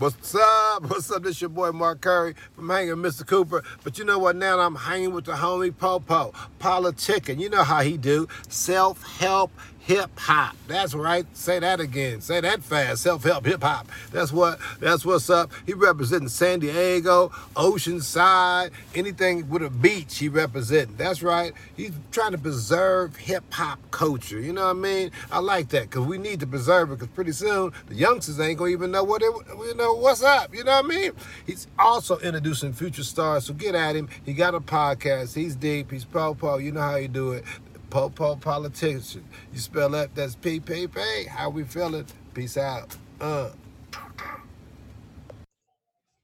What's up? What's up? This your boy Mark Curry from Hanging Mr. Cooper. But you know what? Now I'm hanging with the homie Popo, politicking. You know how he do. Self-help hip hop. That's right. Say that again. Say that fast. Self help hip hop. That's what. That's what's up. He representing San Diego, Oceanside, anything with a beach. He representing. That's right. He's trying to preserve hip hop culture. You know what I mean? I like that because we need to preserve it because pretty soon the youngsters ain't gonna even know what it. You know what's up. You know what I mean? He's also introducing future stars. So get at him. He got a podcast. He's deep. He's po-po. You know how you do it. Po-po politician. You spell that, that's P-P-P. How we feeling? Peace out. Uh.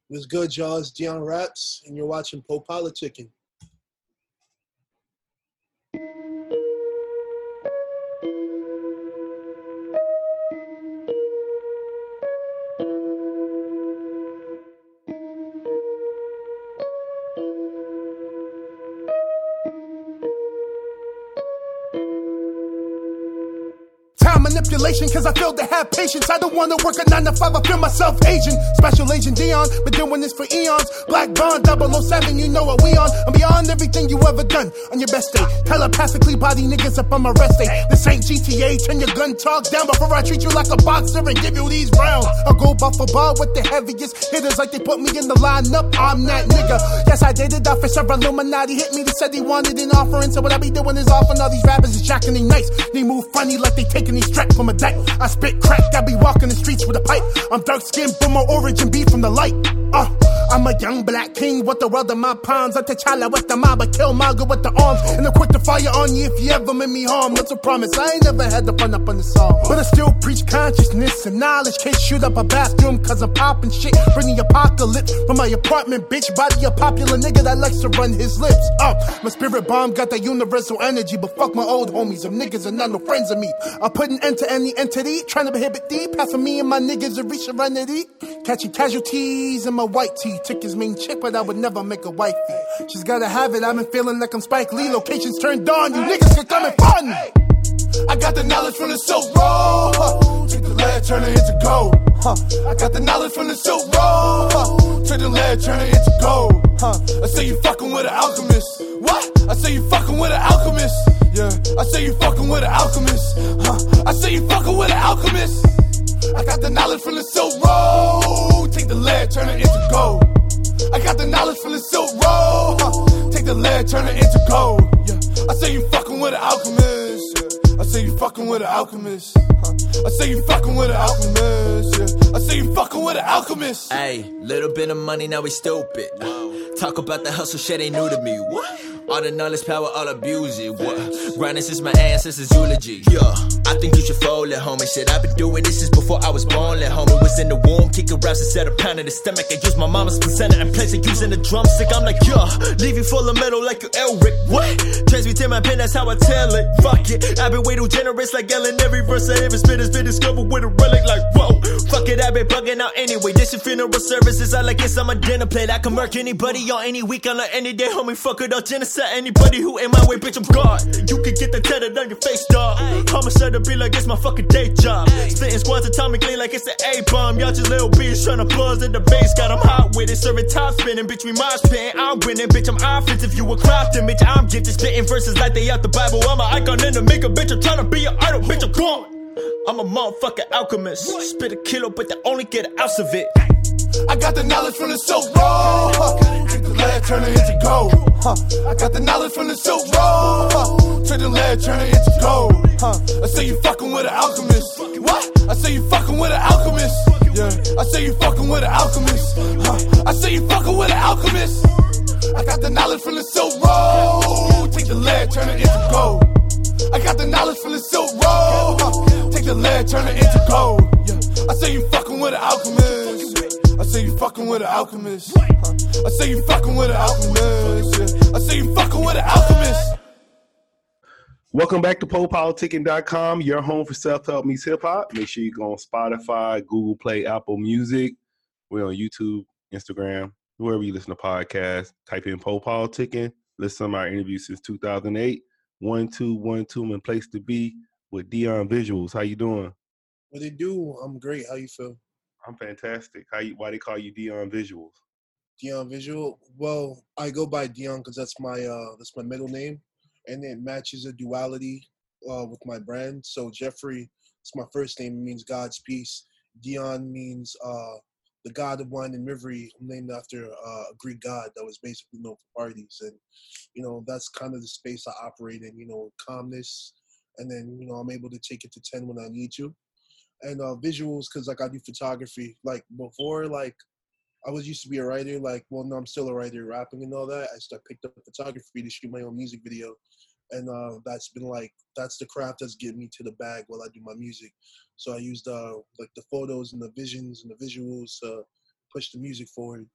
What's good, y'all? It's Deon Raps, and you're watching Po Politicking. Manipulation cause I fail to have patience. I don't wanna work a 9 to 5, I feel myself Asian. Special Agent Deon, been doing this for eons. Black Bond 007, you know what we on. I'm beyond everything you ever done on your best day. Telepathically body niggas up on my rest day. This ain't GTA, turn your gun talk down before I treat you like a boxer and give you these rounds. I'll go buff a bar with the heaviest hitters like they put me in the lineup. I'm that nigga. Yes, I dated Officer Illuminati. Hit me, they said they wanted an offering. So what I be doing is offering all these rappers is jacking they nice. They move funny like they taking these tracks from a deck. I spit crack, I be walking the streets with a pipe. I'm dark skinned, but my origin be from the light. Uh, I'm a young black king with the world in my palms. I T'Challa with the mob, I Killmonger with the arms. And I'm quick to fire on you if you ever make me harm. That's a promise, I ain't never had to fun up on the song. But I still preach consciousness and knowledge. Can't shoot up a bathroom cause I'm popping shit. Bring the apocalypse from my apartment, bitch. Body a popular nigga that likes to run his lips. Uh, my spirit bomb got that universal energy, but fuck my old homies. Them niggas are not no friends of me. I put an end to any entity, trying to prohibit the Passing me and my niggas to reach serenity. Catching casualties in my white tee. Chick is main chick, but I would never make a wifey. She's gotta have it, I've been feeling like I'm Spike Lee. Locations turned on, you niggas can come and fun. I got the knowledge from the silk road. Take the lead, turn it into gold. Huh. I got the knowledge from the silk road. Huh. The lead, turn it into gold. Huh. I say you fucking with an alchemist. What? I say you fucking with an alchemist. Yeah. I say you fucking with an alchemist. Huh. I say you fucking with an alchemist. I got the knowledge from the silk road. Take the lead, turn it into gold. I got the knowledge from the silk road. Huh. Take the lead, turn it into gold. Yeah. I say you fucking with an alchemist. Yeah. I say you fucking with an alchemist. Huh. I say you fucking with an alchemist. Yeah. I say you fucking with an alchemist. Hey, little bit of money, now we stupid. Talk about the hustle, shit ain't new to me. What? All the knowledge, power, all abuse it. What? Grinding since my ancestors' eulogy. Yeah, I think you should fold it, homie. Shit, I've been doing this since before I was born. Let homie was in the womb, kicking raps instead of pounding the stomach. I use my mama's placenta and place it using the drumstick. I'm like, yeah, leave you full of metal like you Elric. What? Transmute my pen, that's how I tell it. Fuck it, I've been way too generous, like Ellen. Every verse I ever spit has been discovered with a relic. Like, whoa, fuck it, I've been bugging out anyway. This is funeral services, I like it's on my dinner plate. I can murk anybody on any week, on like any day, homie. Fuck it, I'll genocide anybody who in my way, bitch. I'm God. You can get the tatted on your face, dog. Homicide to be like it's my fucking day job. Splitting squads atomically like it's the A bomb. Y'all just little bitch trying to buzz in the base. Got 'em hot with it, serving top spinning. Bitch, we mosh pitting. I'm winning, bitch. I'm offensive. You a crafting, bitch. I'm gifted, spitting verses like they out the Bible. I'm an icon in the maker, bitch. I'm trying to be an idol, bitch. I'm gone. I'm a motherfucking alchemist. Spit a kilo, but they only get an ounce of it. I got the knowledge from the silk road. Huh. Take the lead, turn it into gold. Huh. I got the knowledge from the silk road. Huh. The lead, turn it into gold. Huh. I say you fucking with an alchemist. What? I say you fucking with an alchemist. Yeah. I say you fucking with an alchemist. Huh. I say you fucking with an alchemist. I got the knowledge from the silk road. Take the lead, turn it into gold. I got the knowledge from the silk road. Huh. Take the lead, turn it into gold. Yeah. I say you fucking with an alchemist. I say you fucking with an alchemist. I say you fucking with an alchemist. I say you fucking with an alchemist. Welcome back to PoPoliticking.com, your home for self-help meets hip-hop. Make sure you go on Spotify, Google Play, Apple Music. We're on YouTube, Instagram, wherever you listen to podcasts. Type in Po Politicking. Listen to our interviews since 2008. One, two, one, two, and place to be with Deon Visuals. How you doing? What they do? I'm great. How you feel? I'm fantastic. How you? Why they call you Deon Visuals? Deon Visual. Well, I go by Deon because that's my uh that's my middle name, and it matches a duality uh, with my brand. So Jeffrey, it's my first name. It means God's peace. Deon means uh the god of wine and rivery. I'm named after uh, a Greek god that was basically known for parties, and you know that's kind of the space I operate in. You know, calmness, and then you know I'm able to take it to ten when I need to, and uh, visuals because like I do photography. Like before, like I was used to be a writer. Like, well, no, I'm still a writer, rapping and all that. I started picked up photography to shoot my own music video, and uh, that's been like that's the craft that's getting me to the bag while I do my music. So I used uh, like the photos and the visions and the visuals to push the music forward.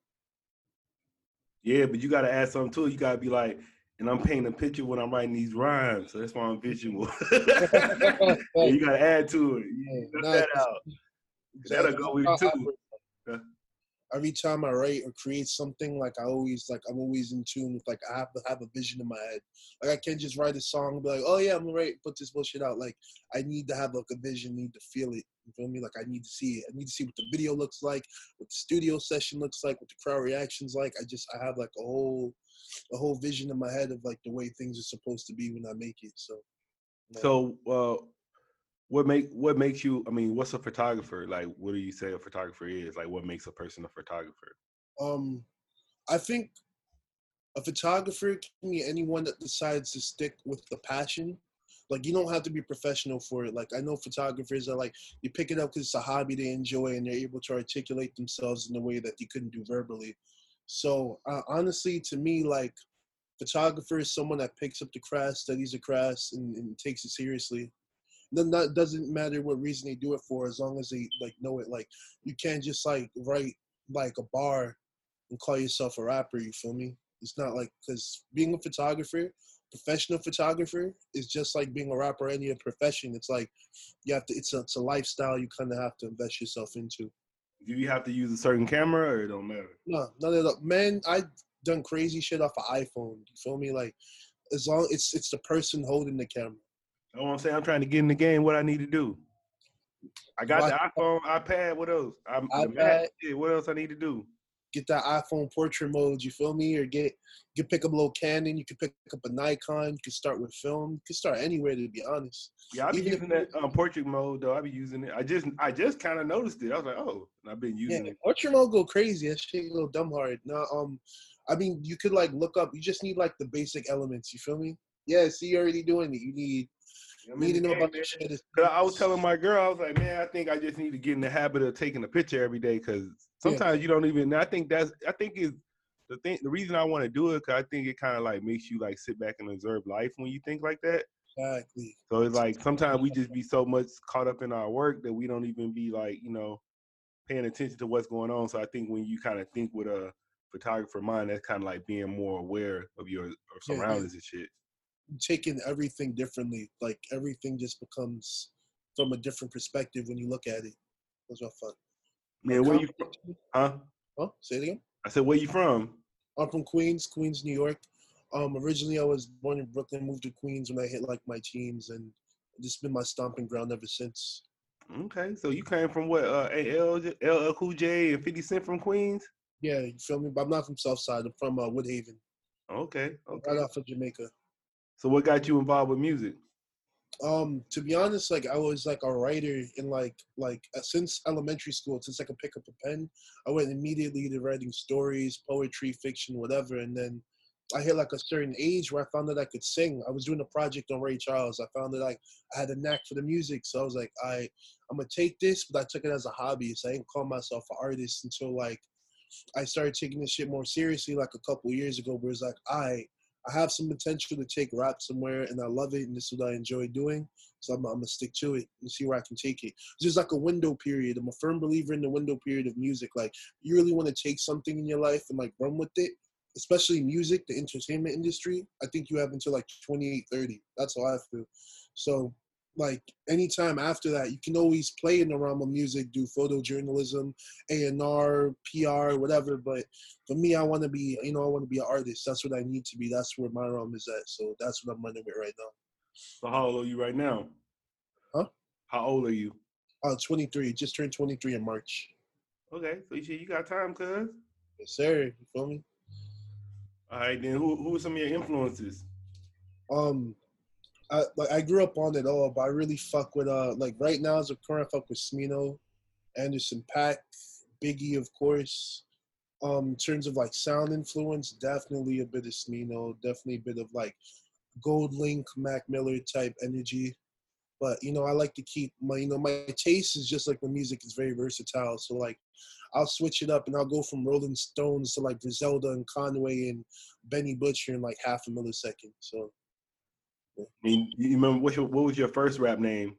Yeah, but you got to add something to it. You got to be like, and I'm painting a picture when I'm writing these rhymes. So that's why I'm visual. You got to add to it. You Yeah, cut that out. That'll go with you too. Every time I write or create something, like I always like I'm always in tune with like I have to have a vision in my head. Like I can't just write a song and be like, oh yeah, I'm gonna write put this bullshit out. Like I need to have like a vision, need to feel it. You feel me? Like I need to see it. I need to see what the video looks like, what the studio session looks like, what the crowd reactions like. I just I have like a whole a whole vision in my head of like the way things are supposed to be when I make it. So So, uh, what make what makes you? I mean, what's a photographer like? What do you say a photographer is? Like, what makes a person a photographer? um I think a photographer can be anyone that decides to stick with the passion. Like you don't have to be professional for it. Like I know photographers are like you pick it up because it's a hobby they enjoy and they're able to articulate themselves in a way that they couldn't do verbally. So uh, honestly, to me, like photographer is someone that picks up the craft, studies the craft, and, and takes it seriously. Then that doesn't matter what reason they do it for, as long as they like know it. Like you can't just like write like a bar and call yourself a rapper. You feel me? It's not like because being a photographer, professional photographer, is just like being a rapper. Any profession, it's like you have to. It's a, it's a lifestyle you kind of have to invest yourself into. Do you have to use a certain camera, or it don't matter? No, none of that. Man, I done crazy shit off an iPhone. You feel me? Like as long it's it's the person holding the camera. I want to say I'm trying to get in the game. What I need to do? I got the iPhone, iPad. What else? I'm iPad. Mac, What else I need to do? Get that iPhone portrait mode. You feel me? Or get you can pick up a little Canon. You can pick up a Nikon. You can start with film. You can start anywhere. To be honest. Yeah, I be Even if using that um, portrait mode though. I be using it. I just I just kind of noticed it. I was like, oh, and I've been Yeah, using it. portrait mode go crazy. That shit go dumb hard. No, um, I mean you could like look up. You just need like the basic elements. You feel me? Yeah. See, you're already doing it. You need I'm you need to know about the shit. is- 'Cause I was telling my girl, I was like, man, I think I just need to get in the habit of taking a picture every day because sometimes you don't even. I think that's. I think is the thing. The reason I want to do it because I think it kind of like makes you like sit back and observe life when you think like that. Exactly. So it's like sometimes we just be so much caught up in our work that we don't even be like, you know, paying attention to what's going on. So I think when you kind of think with a photographer mind, that's kind of like being more aware of your of Yeah, yeah. surroundings and shit. Taking everything differently. Like everything just becomes from a different perspective when you look at it. That's what fun. Man, where you from? Huh? Oh, say it again. I said, where you from? I'm from Queens, Queens, New York. Um, originally I was born in Brooklyn, moved to Queens when I hit like my teens, and this has been my stomping ground ever since. Okay, so you came from what? Uh, AL, LL Cool J and 50 Cent from Queens? Yeah, you feel me? But I'm not from Southside. I'm from uh, Woodhaven, Okay, okay. right off of Jamaica. So what got you involved with music? um to be honest like i was like a writer in like like uh, since elementary school since i could pick up a pen i went immediately to writing stories poetry fiction whatever and then i hit like a certain age where i found that i could sing i was doing a project on ray charles i found that like i had a knack for the music so i was like i i'm gonna take this but i took it as a hobby so i didn't call myself an artist until like i started taking this shit more seriously like a couple years ago where it's like i I have some potential to take rap somewhere, and I love it, and this is what I enjoy doing. So I'm, I'm gonna stick to it and see where I can take it. It's just like a window period. I'm a firm believer in the window period of music. Like you really want to take something in your life and like run with it, especially music, the entertainment industry. I think you have until like 28, 30. That's how I feel. So like anytime after that, you can always play in the realm of music, do photojournalism, A and R, PR, whatever. But for me, I want to be, you know, I want to be an artist. That's what I need to be. That's where my realm is at. So that's what I'm running with right now. So how old are you right now? Huh? How old are you? Uh, 23. Just turned 23 in March. Okay, so you you got time, cuz. Yes, sir. You feel me? All right, then who who are some of your influences? Um, I like I grew up on it all, but I really fuck with uh like right now as a current I fuck with Smino, Anderson .Paak, Biggie of course. Um, in terms of like sound influence, definitely a bit of Smino, definitely a bit of like GoldLink, Mac Miller type energy. But you know, I like to keep my you know my taste is just like my music is very versatile. So like, I'll switch it up and I'll go from Rolling Stones to like Griselda and Conway and Benny Butcher in like half a millisecond. So I mean, you remember what your, what was your first rap name?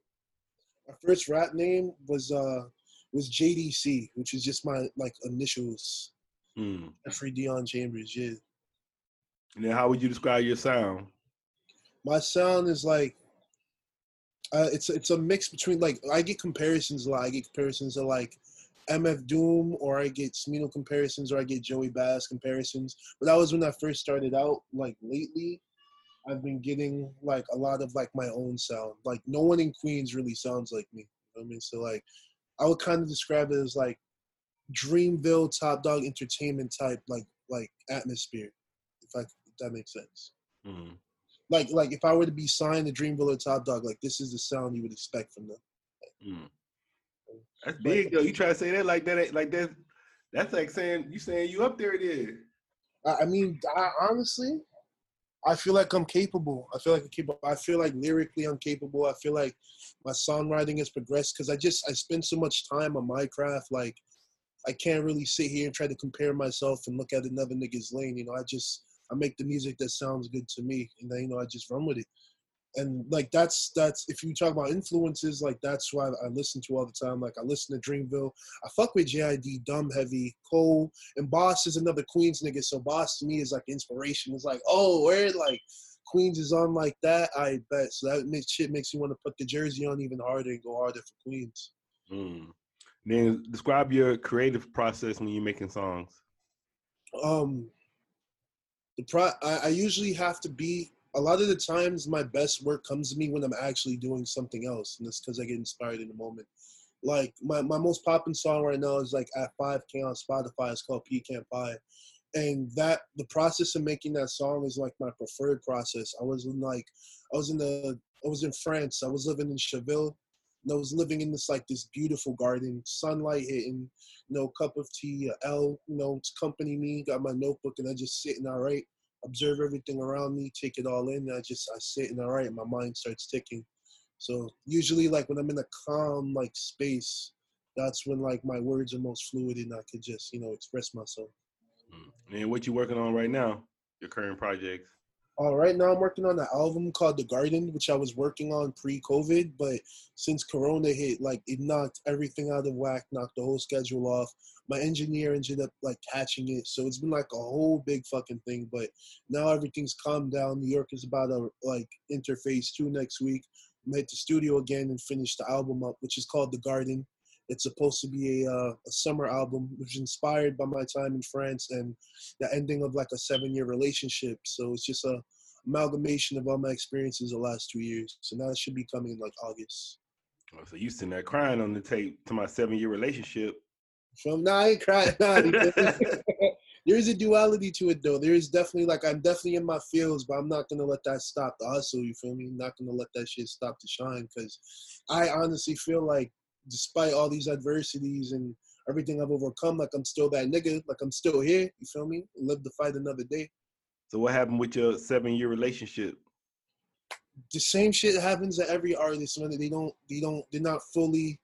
my first rap name was uh was JDC, which is just my like initials. Hmm. Jeffrey Deon Chambers. Yeah, And then how would you describe your sound? my sound is like. Uh, it's it's a mix between like I get comparisons a lot. I get comparisons to like MF Doom, or I get Smino comparisons, or I get Joey Bass comparisons. But that was when I first started out. Like lately, I've been getting like a lot of like my own sound. Like no one in Queens really sounds like me. You know what I mean, so like I would kind of describe it as like Dreamville Top Dawg Entertainment type like like atmosphere. If I if that makes sense. Hmm. Like like if I were to be signed to Dreamville or Top Dawg, like this is the sound you would expect from them. Hmm. That's big though. You try to say that like that, like that. That's like saying you saying you up there. Then I, I mean, I, honestly, I feel like I'm capable. I feel like I'm capable. I feel like lyrically I'm capable. I feel like my songwriting has progressed because I just I spend so much time on my craft. Like I can't really sit here and try to compare myself and look at another nigga's lane. You know, I just I make the music that sounds good to me, and then you know I just run with it. And like that's that's if you talk about influences, like that's why I listen to all the time. Like I listen to Dreamville. I fuck with JID, Dumb Heavy, Cole, and Bas is another Queens nigga. So Bas to me is like inspiration. It's like, oh, where like Queens is on like that, I bet. So that makes shit makes you want to put the jersey on even harder and go harder for Queens. Hmm. Then describe your creative process when you're making songs. Um, the pro I, I usually have to be a lot of the times my best work comes to me when I'm actually doing something else, and that's because I get inspired in the moment. Like my, my most popping song right now is like at 5K on Spotify. It's called Pecan Pie, and that the process of making that song is like my preferred process. I was in like I was in the I was in France. I was living in Chaville. And I was living in this like this beautiful garden, sunlight hitting, you know, cup of tea, L, you know, to accompany me. Got my notebook and I just sitting right observe everything around me, take it all in. I just I sit and all right, my mind starts ticking. So usually like when I'm in a calm like space, that's when like my words are most fluid and I could just, you know, express myself. Hmm. And what you working on right now? Your current projects. Uh, right now I'm working on an album called The Garden, which I was working on pre-COVID, but since Corona hit, like it knocked everything out of whack, knocked the whole schedule off. My engineer ended up like catching it, so it's been like a whole big fucking thing. But now everything's calmed down. New York is about to like interface two next week. I'm hit the studio again and finish the album up, which is called The Garden. It's supposed to be a, uh, a summer album, which is inspired by my time in France and the ending of like a seven-year relationship. So it's just a amalgamation of all my experiences the last two years. So now it should be coming in like August. Oh, so you sitting there crying on the tape to my seven year relationship. From now, I ain't crying. Nah, there is a duality to it though. There is definitely like I'm definitely in my feels, but I'm not gonna let that stop the hustle. You feel me? not gonna let that shit stop the shine because I honestly feel like despite all these adversities and everything I've overcome, like I'm still that nigga. Like I'm still here. You feel me? Live to fight another day. So what happened with your seven year relationship? The same shit happens to every artist when they don't they don't they're not fully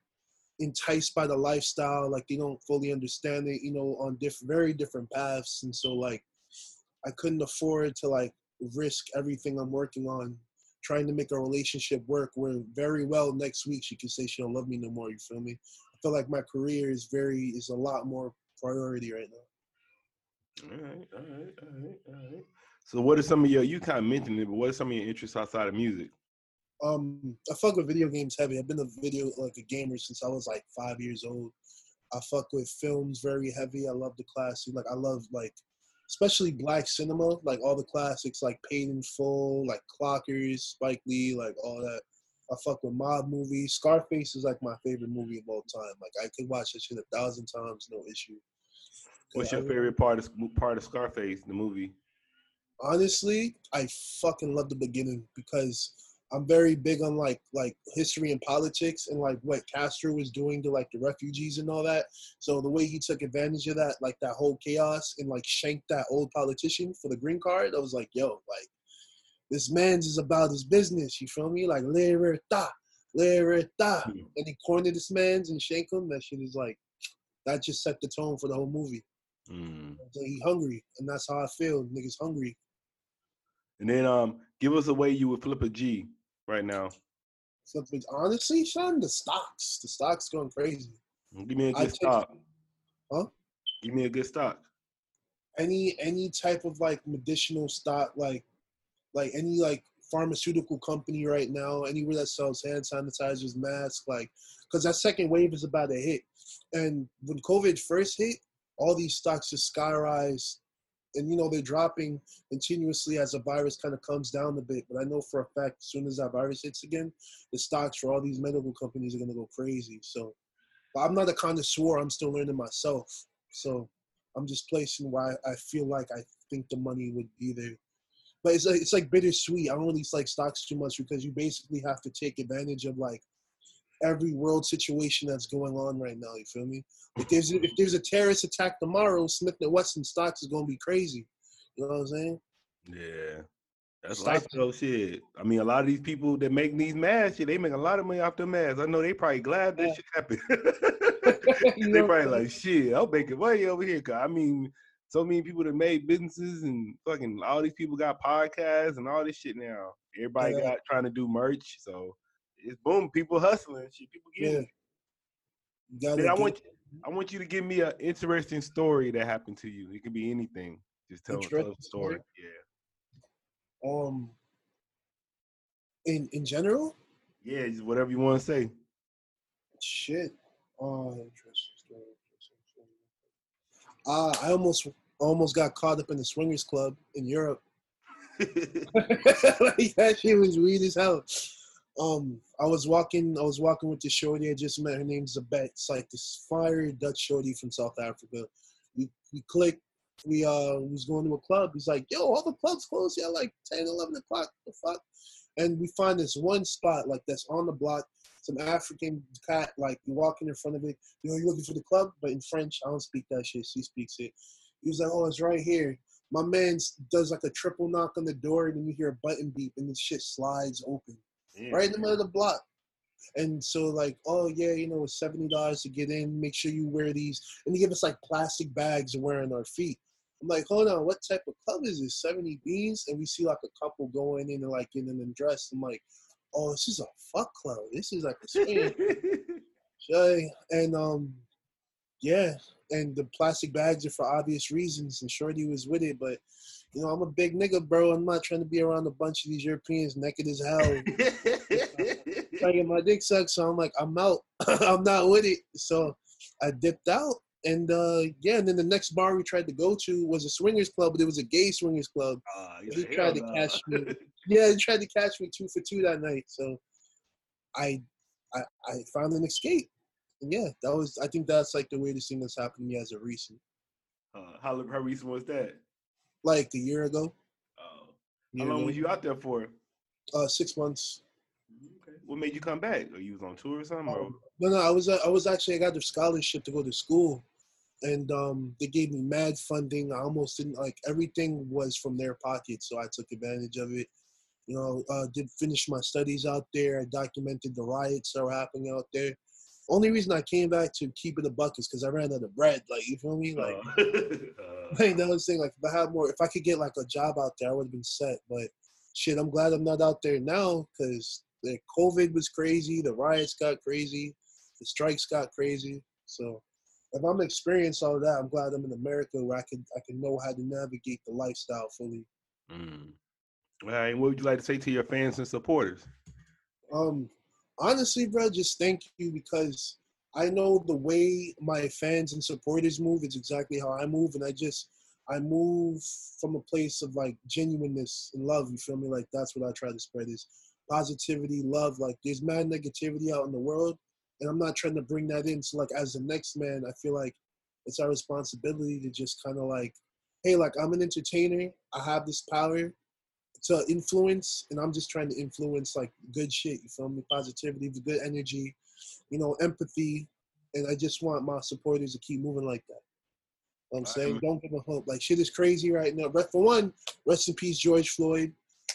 enticed by the lifestyle like they don't fully understand it you know on different very different paths and so like i couldn't afford to like risk everything i'm working on trying to make a relationship work where very well next week she could say she don't love me no more you feel me i feel like my career is very is a lot more priority right now All right, all right, all right, all right. So what are some of your you kind of mentioned it, but what are some of your interests outside of music? Um I fuck with video games heavy. I've been a video like a gamer since I was like five years old. I fuck with films very heavy. I love the classic. Like I love like especially black cinema, like all the classics like Paid in Full, like Clockers, Spike Lee, like all that. I fuck with mob movies. Scarface is like my favorite movie of all time. Like I could watch that shit a thousand times, no issue. What's your I- favorite part of part of Scarface, the movie? honestly, I fucking love the beginning because I'm very big on like like history and politics and like what Castro was doing to like the refugees and all that. So the way he took advantage of that, like that whole chaos and like shanked that old politician for the green card, I was like, yo, like this man's is about his business. You feel me? Like libertad, libertad, Hmm. and he cornered this man's and shanked him. That shit is like that just set the tone for the whole movie. Mm. So he hungry, and that's how I feel. Niggas hungry. And then um, give us a way you would flip a G right now. Something honestly, Sean, the stocks, the stocks going crazy. Give me a good take- stock. Huh? Give me a good stock. Any any type of like medicinal stock, like like any like pharmaceutical company right now, anywhere that sells hand sanitizers, masks, like because that second wave is about to hit. And when COVID first hit, all these stocks just skyrise, and you know they're dropping continuously as the virus kind of comes down a bit. But I know for a fact, as soon as that virus hits again, the stocks for all these medical companies are gonna go crazy. So, I'm not a connoisseur. I'm still learning myself. So, I'm just placing why I feel like I think the money would be there. But it's like, it's like bittersweet. I don't really like stocks too much because you basically have to take advantage of like every world situation that's going on right now. You feel me? If there's if there's a terrorist attack tomorrow, Smith and Wesson stocks is gonna be crazy. You know what I'm saying? Yeah. That's like though shit. I mean, a lot of these people that make these masks, shit, they make a lot of money off their masks. I know they probably glad that Yeah. shit happened. They probably like, shit, I'm making money over here. Cause I mean, so many people that made businesses and fucking all these people got podcasts and all this shit now. Everybody Yeah. got trying to do merch. So it's boom, people hustling. Shit, people Yeah. getting. You I want I want you to give me an interesting story that happened to you. It could be anything. Just tell, tell a story. story? Yeah. um in in general. Yeah, just whatever you want to say. Shit. Oh. Interesting story. Uh, I almost almost got caught up in the swingers club in Europe. like that shit was weird as hell. Um, I was walking, I was walking with the shorty I just met. Her name's Zabet. It's like this fiery Dutch shorty from South Africa. We we clicked. We uh was going to a club. He's like, "Yo, all the clubs closed at like 10, 11 o'clock. The fuck?" And we find this one spot like that's on the block. Some African cat, like you walking in front of it. You know, you looking for the club, but in French. I don't speak that shit. She speaks it. He was like, "Oh, it's right here." My man does like a triple knock on the door, and then you hear a button beep, and the shit slides open right in the middle of the block. And so, like, oh yeah, you know, it's seventy dollars to get in. Make sure you wear these, and they give us like plastic bags to wear on our feet. I'm like, hold on, what type of club is this? Seventy beans, and we see like a couple going in and like getting them dressed. I'm like, oh, this is a fuck club. This is like a. Shay. And um, yeah, and the plastic bags are for obvious reasons, and Shorty was with it, but. You know, I'm a big nigga, bro. I'm not trying to be around a bunch of these Europeans naked as hell get my dick sucked. So I'm like, I'm out. I'm not with it. So I dipped out. And uh, yeah, and then the next bar we tried to go to was a swingers club, but it was a gay swingers club. Ah, He tried to catch me. Yeah, he tried to catch me two for two that night. So I, I, I found an escape. And yeah, that was. I think that's like the weirdest thing that's happened to me as a recent, Uh, how, how recent was that? Like a year ago. Oh. year How long ago. was you out there for? Uh, six months. Okay. What made you come back? Or you was on tour or something? or- Um, no, no, I was uh, I was actually I got the scholarship to go to school, and um, they gave me mad funding. I almost didn't like everything was from their pocket, so I took advantage of it. You know, uh, did finish my studies out there. I documented the riots that were happening out there. Only reason I came back to keep it a buck is because I ran out of bread. Like you feel me? Like uh, like that was thing. Like if I had more, if I could get like a job out there, I would have been set. But shit, I'm glad I'm not out there now because the COVID was crazy, the riots got crazy, the strikes got crazy. So if I'm experienced all of that, I'm glad I'm in America where I can I can know how to navigate the lifestyle fully. mm. All right, what would you like to say to your fans and supporters? Um, honestly, bro, just thank you because I know the way my fans and supporters move is exactly how I move, and I just I move from a place of like genuineness and love. You feel me? Like that's what I try to spread is positivity, love. Like there's mad negativity out in the world, and I'm not trying to bring that in. So like as the next man, I feel like it's our responsibility to just kind of like, hey, like I'm an entertainer. I have this power to influence, and I'm just trying to influence like good shit. You feel me? Positivity, the good energy, you know, empathy, and I just want my supporters to keep moving like that. You know I'm saying, don't give a hope. Like shit is crazy right now. But for one, rest in peace, George Floyd.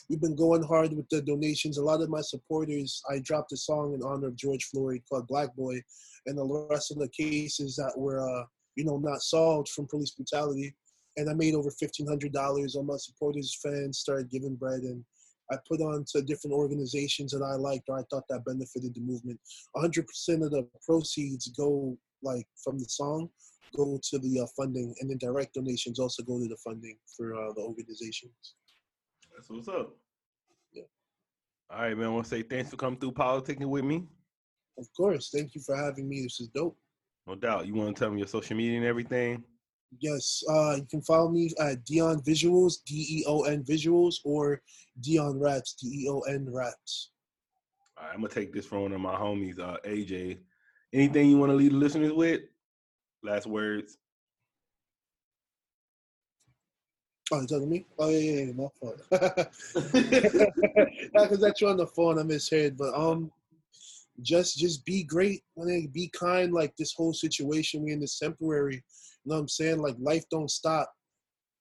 We've been going hard with the donations. A lot of my supporters, I dropped a song in honor of George Floyd called Black Boy, and the rest of the cases that were, uh, you know, not solved from police brutality. And I made over fifteen hundred dollars. All my supporters, fans started giving bread, and I put on to different organizations that I liked or I thought that benefited the movement. 100% of the proceeds go like from the song go to the uh, funding, and then direct donations also go to the funding for uh, the organizations. That's what's up. Yeah. All right, man. I want to say thanks for coming through politicking with me. Of course, thank you for having me. This is dope. No doubt. You want to tell me your social media and everything? Yes, uh, you can follow me at Deon Visuals, D E O N Visuals, or Deon Raps, D E O N Raps. All right, I'm gonna take this from one of my homies, uh, AJ. Anything you want to leave the listeners with? Last words. Oh, you talking to me? Oh yeah, yeah, yeah my fault. Because that's you on the phone, I misheard. But um, just just be great, man. Be kind. Like this whole situation we in this temporary. You know what I'm saying? Like life don't stop.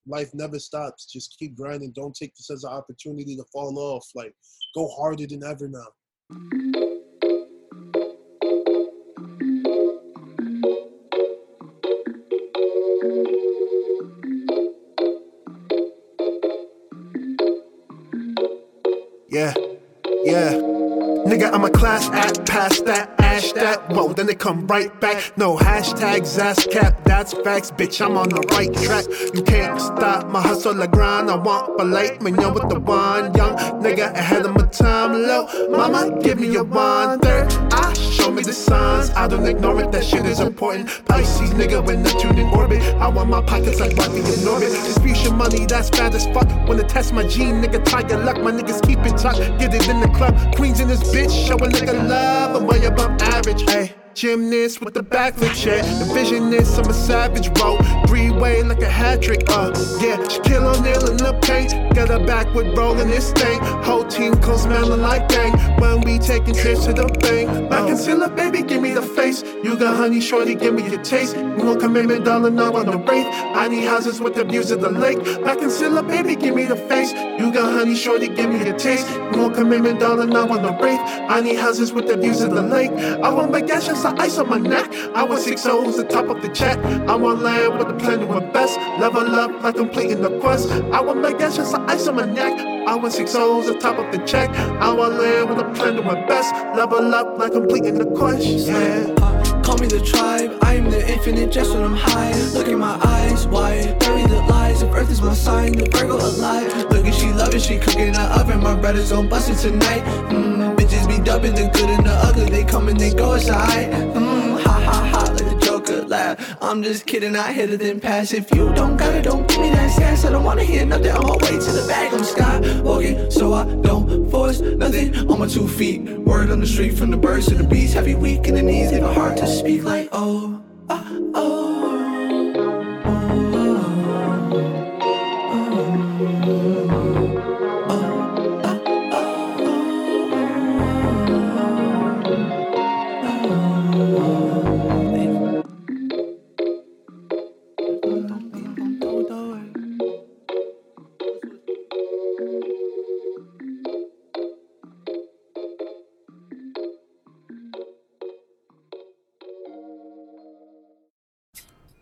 Life never stops. Just keep grinding. Don't take this as an opportunity to fall off. Like go harder than ever now. Yeah, yeah. Nigga, I'm a class act, past that, ash that. Whoa, then they come right back. No hashtags, ass cap, that's facts, bitch. I'm on the right track. You can't stop my hustle, la grind. I want a light, man, yo, with the one young nigga ahead of my time. Low, mama, give me a one third. Show me the signs. I don't ignore it, that shit is important. Pisces, nigga, when Neptune in orbit. I want my pockets like Rocky in orbit. Distribution money, that's bad as fuck. I test my gene, nigga, tiger luck. My niggas keep it tucked. Get it in the club. Queens in this bitch, show a nigga love. I'm way above average. Hey. Gymnast with the backflip shit. The visionist, I'm a savage, bro. Three way like a hat trick, uh. Yeah, Shaquille O'Neal in the paint. Got her back with rolling this thing. Whole team comes smelling like gang. When we taking trips to the bank. My concealer, baby, give me the face. You got honey, shorty, give me your taste. Come in dollar now on the wraith. I need houses with the views of the lake. My concealer, baby, give me the face. You got honey, shorty, give me your taste. Come in dollar now on the wraith. I need houses with the views of the lake. I want my gas just the ice on my neck. I want six O's the top of the check. I want land with the planet with best. Level up like completing the quest. I want my gas just the ice on my neck. I want six O's the top of the check. I want land with a plan planet my best. Level up like completing the quest. Yeah. Call me the tribe, I am the infinite just when I'm high. Look in my eyes, wide, bury the lies. If Earth is my sign, the Virgo alive. Look at she loving, she cooking in the oven. My brothers gon' bust it tonight. Mm, bitches be dubbing the good and the ugly. They come and they go aside. Mm, I'm just kidding, I hit it then pass. If you don't got it, don't give me that sass. I don't wanna hear nothing on my way to the bag. I'm skywalking, so I don't force nothing on my two feet. Word on the street from the birds to the bees. Heavy weak in the knees, leave hard to speak like oh,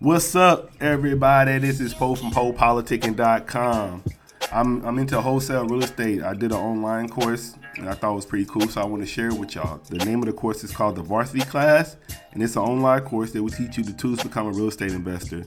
What's up, everybody? This is Poe from PoePoliticking.com. I'm I'm into wholesale real estate. I did an online course and I thought it was pretty cool, so I want to share it with y'all. The name of the course is called the Varsity Class, and it's an online course that will teach you the tools to become a real estate investor.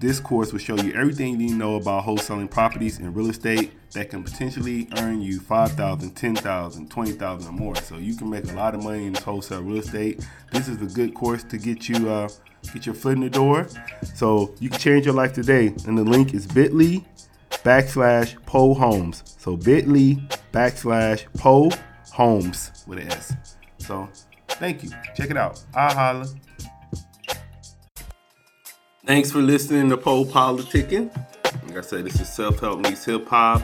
This course will show you everything you need to know about wholesaling properties and real estate that can potentially earn you 5,000, 10,000, 20,000 or more. So you can make a lot of money in this wholesale real estate. This is a good course to get you uh, get your foot in the door. So you can change your life today. And the link is bit.ly backslash Poe Homes. So bit.ly backslash Poe Homes with an S. So thank you. Check it out. I holla. Thanks for listening to Po Politicking. Like I said, this is Self Help Meets Hip Hop.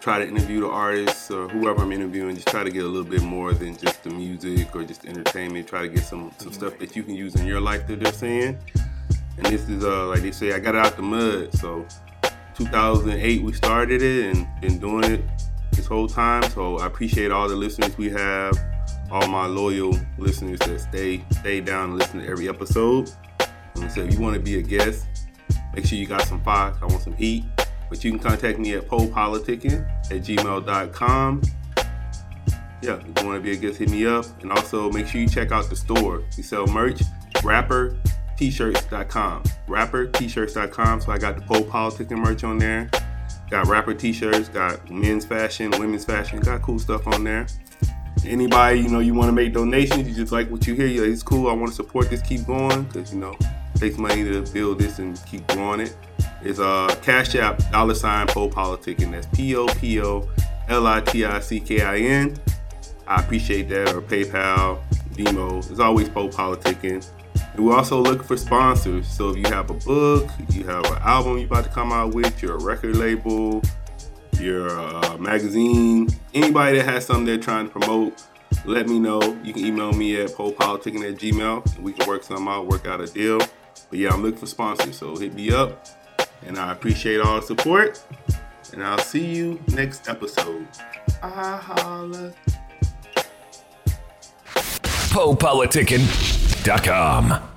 Try to interview the artists or whoever I'm interviewing. Just try to get a little bit more than just the music or just entertainment. Try to get some some stuff that you can use in your life that they're saying. And this is uh like they say, I got out the mud. So 2008 we started it and been doing it this whole time. So I appreciate all the listeners we have, all my loyal listeners that stay stay down and listen to every episode. And so if you want to be a guest, make sure you got some fox. I want some heat. But you can contact me at popoliticking at gmail.com. Yeah, if you want to be a guest, hit me up. And also make sure you check out the store. We sell merch, rapper, t-shirts.com. Rapper, t-shirts.com. So I got the po politicking merch on there. Got rapper t-shirts, got men's fashion, women's fashion, got cool stuff on there. Anybody, you know, you want to make donations, you just like what you hear, you it's cool, I want to support this, keep going, because, you know, takes money to build this and keep growing it. It's uh, Cash App, dollar sign, po politicking. That's P-O-P-O-L-I-T-I-C-K-I-N. I appreciate that, or PayPal, Demo. It's always po politicking. And we're also looking for sponsors. So if you have a book, you have an album you're about to come out with, you're a record label, you're a magazine, anybody that has something they're trying to promote, let me know. You can email me at popoliticking at gmail and we can work something out, work out a deal. But yeah, I'm looking for sponsors, so hit me up. And I appreciate all the support. And I'll see you next episode. Holla. PoePoliticking.com.